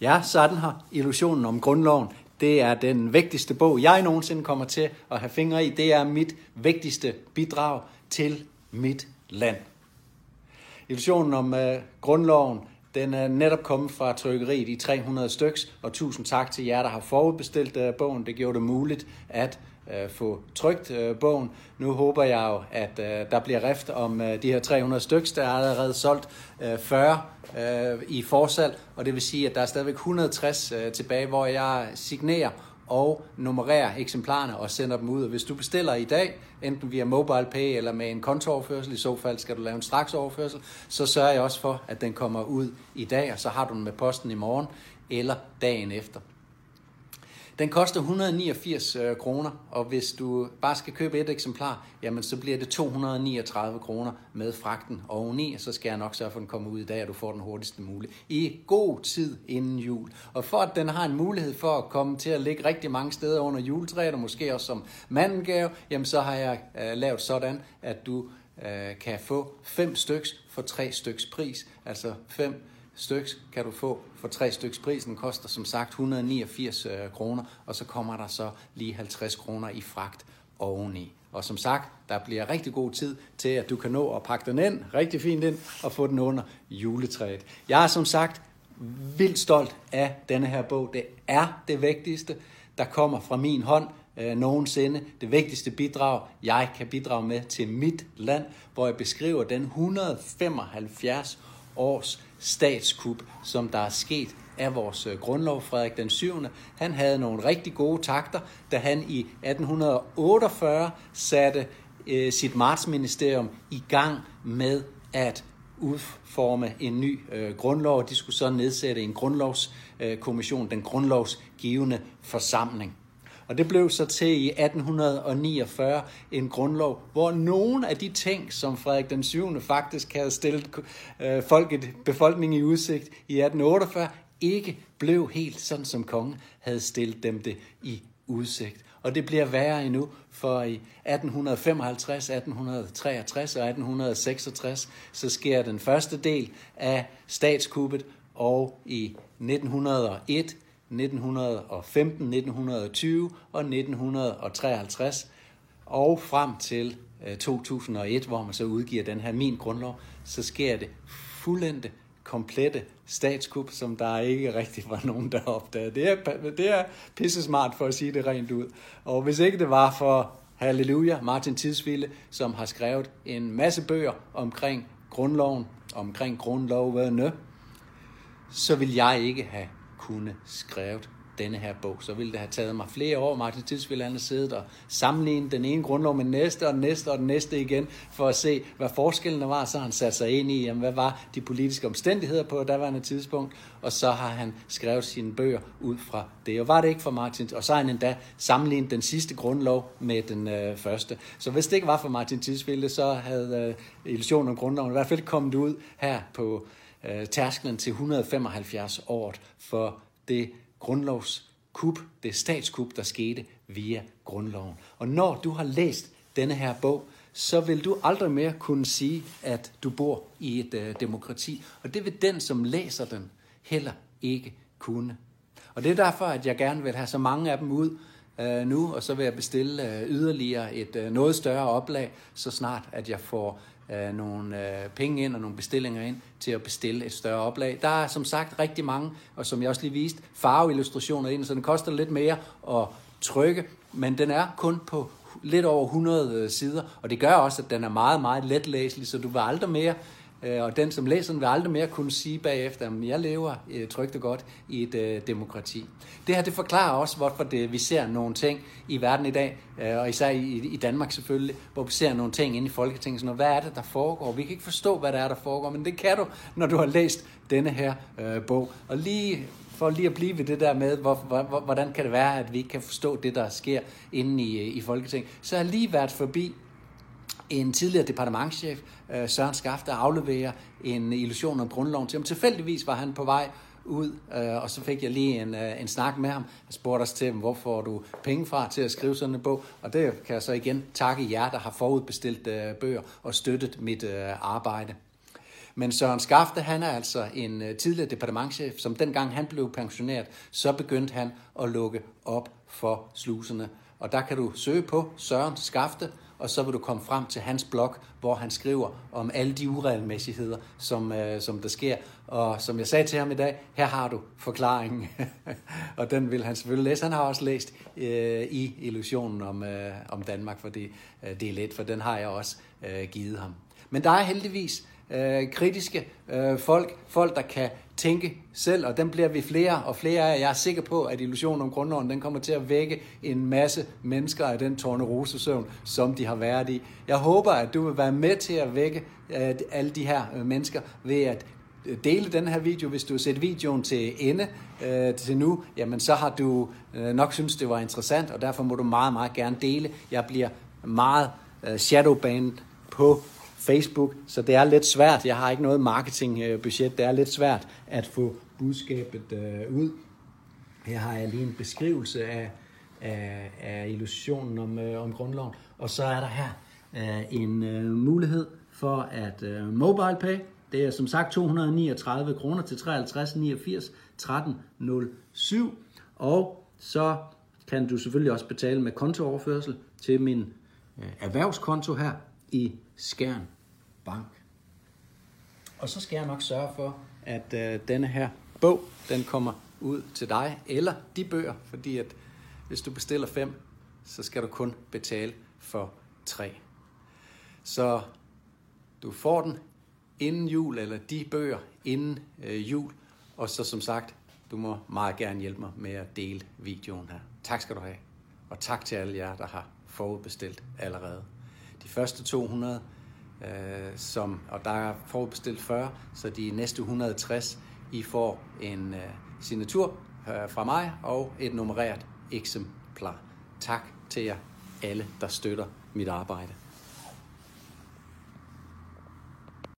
Ja, sådan her. Illusionen om grundloven. Det er den vigtigste bog, jeg nogensinde kommer til at have fingre i. Det er mit vigtigste bidrag til mit land. Illusionen om øh, grundloven, den er netop kommet fra trykkeriet i 300 styks, og tusind tak til jer, der har forudbestilt øh, bogen. Det gjorde det muligt at uh, få trygt øh, bogen. Nu håber jeg jo, at øh, der bliver rift om de her 300 stykker. Der er allerede solgt 40 uh, i forsalg, og det vil sige, at der er stadigvæk 160 tilbage, hvor jeg signerer og nummererer eksemplarerne og sender dem ud. Og hvis du bestiller i dag, enten via MobilePay eller med en kontooverførsel, i så fald skal du lave en straks overførsel, så sørger jeg også for, at den kommer ud i dag, og så har du den med posten i morgen eller dagen efter. Den koster 189 øh, kroner, og hvis du bare skal købe et eksemplar, jamen så bliver det 239 kroner med fragten oveni, og så skal jeg nok sørge for, at den kommer ud i dag, og du får den hurtigst muligt. I god tid inden jul. Og for at den har en mulighed for at komme til at ligge rigtig mange steder under juletræet, og måske også som mandengave, jamen så har jeg øh, lavet sådan, at du øh, kan få fem styks for tre styks pris, altså fem styks kan du få for tre styks Prisen koster som sagt 189 øh, kroner, og så kommer der så lige 50 kroner i fragt oveni. Og som sagt, der bliver rigtig god tid til, at du kan nå at pakke den ind, rigtig fint ind, og få den under juletræet. Jeg er som sagt vildt stolt af denne her bog. Det er det vigtigste, der kommer fra min hånd øh, nogensinde. Det vigtigste bidrag, jeg kan bidrage med til mit land, hvor jeg beskriver den 175 års statskup, som der er sket af vores øh, grundlov, Frederik den 7. Han havde nogle rigtig gode takter, da han i 1848 satte øh, sit martsministerium i gang med at udforme en ny øh, grundlov. De skulle så nedsætte en grundlovskommission, øh, den grundlovsgivende forsamling. Og det blev så til i 1849 en grundlov, hvor nogle af de ting, som Frederik den 7. faktisk havde stillet øh, folket, befolkningen i udsigt i 1848, ikke blev helt sådan, som kongen havde stillet dem det i udsigt. Og det bliver værre endnu, for i 1855, 1863 og 1866, så sker den første del af statskuppet, og i 1901 1915, 1920 og 1953, og frem til øh, 2001, hvor man så udgiver den her Min Grundlov, så sker det fuldendte, komplette statskup, som der ikke rigtig var nogen, der opdagede. Det er, det er pisse smart for at sige det rent ud. Og hvis ikke det var for Halleluja, Martin Tidsville, som har skrevet en masse bøger omkring grundloven, omkring grundlovene, så vil jeg ikke have kunne skrevet denne her bog. Så ville det have taget mig flere år. Martin Tids ville han have siddet og sammenlignet den ene grundlov med den næste, og den næste, og den næste igen, for at se, hvad forskellene var. Så har han sat sig ind i, jamen, hvad var de politiske omstændigheder på daværende tidspunkt, og så har han skrevet sine bøger ud fra det. Og var det ikke for Martin, og så har han endda sammenlignet den sidste grundlov med den øh, første. Så hvis det ikke var for Martin Tidsvilde, så havde øh, illusionen om grundloven i hvert fald kommet ud her på øh, tærsklen til 175 år for det grundlovskup, det statskup, der skete via grundloven. Og når du har læst denne her bog, så vil du aldrig mere kunne sige, at du bor i et øh, demokrati. Og det vil den, som læser den, heller ikke kunne. Og det er derfor, at jeg gerne vil have så mange af dem ud øh, nu, og så vil jeg bestille øh, yderligere et øh, noget større oplag, så snart at jeg får øh, nogle øh, penge ind og nogle bestillinger ind til at bestille et større oplag. Der er som sagt rigtig mange, og som jeg også lige viste, farveillustrationer ind, så den koster lidt mere at trykke, men den er kun på lidt over 100 øh, sider, og det gør også, at den er meget, meget letlæselig, så du vil aldrig mere Øh, og den, som læser den, vil aldrig mere kunne sige bagefter, at jeg lever øh, trygt og godt i et øh, demokrati. Det her, det forklarer også, hvorfor det, vi ser nogle ting i verden i dag, øh, og især i, i Danmark selvfølgelig, hvor vi ser nogle ting inde i Folketinget. Sådan hvad er det, der foregår? Vi kan ikke forstå, hvad der er, der foregår, men det kan du, når du har læst denne her øh, bog. Og lige for lige at blive ved det der med, hvor, hvor, hvordan kan det være, at vi ikke kan forstå det, der sker inde i, i Folketinget, så har jeg lige været forbi en tidligere departementschef, øh, Søren Skaft, der afleverer en illusion om grundloven til ham. Tilfældigvis var han på vej ud, øh, og så fik jeg lige en, øh, en snak med ham. Jeg spurgte os til, hvor får du penge fra til at skrive sådan en bog? Og det kan jeg så igen takke jer, der har forudbestilt øh, bøger og støttet mit øh, arbejde. Men Søren Skafte, han er altså en øh, tidligere departementchef, som dengang han blev pensioneret, så begyndte han at lukke op for sluserne. Og der kan du søge på Søren Skafte, og så vil du komme frem til hans blog, hvor han skriver om alle de uregelmæssigheder, som, øh, som der sker. Og som jeg sagde til ham i dag, her har du forklaringen, og den vil han selvfølgelig læse. Han har også læst øh, i Illusionen om, øh, om Danmark, for øh, det er let, for den har jeg også øh, givet ham. Men der er heldigvis øh, kritiske øh, folk, folk der kan tænke selv, og den bliver vi flere og flere af. Jeg er sikker på, at illusionen om grundloven, den kommer til at vække en masse mennesker af den tornerosesøvn, som de har været i. Jeg håber, at du vil være med til at vække alle de her øh, mennesker ved at øh, dele den her video. Hvis du har set videoen til ende øh, til nu, jamen så har du øh, nok synes det var interessant, og derfor må du meget, meget gerne dele. Jeg bliver meget øh, shadowbanned på Facebook, så det er lidt svært. Jeg har ikke noget marketingbudget. Det er lidt svært at få budskabet øh, ud. Her har jeg lige en beskrivelse af, af, af illusionen om, øh, om grundloven. Og så er der her øh, en øh, mulighed for at øh, mobile pay. Det er som sagt 239 kroner til 53 89 13 07. Og så kan du selvfølgelig også betale med kontooverførsel til min øh, erhvervskonto her i Skjern bank. Og så skal jeg nok sørge for, at øh, denne her bog, den kommer ud til dig, eller de bøger, fordi at hvis du bestiller fem, så skal du kun betale for tre. Så du får den inden jul, eller de bøger inden øh, jul, og så som sagt, du må meget gerne hjælpe mig med at dele videoen her. Tak skal du have, og tak til alle jer, der har forudbestilt allerede. De første 200 øh, som, og der er forudbestilt 40, så de næste 160, I får en øh, signatur øh, fra mig og et nummereret eksemplar. Tak til jer alle, der støtter mit arbejde.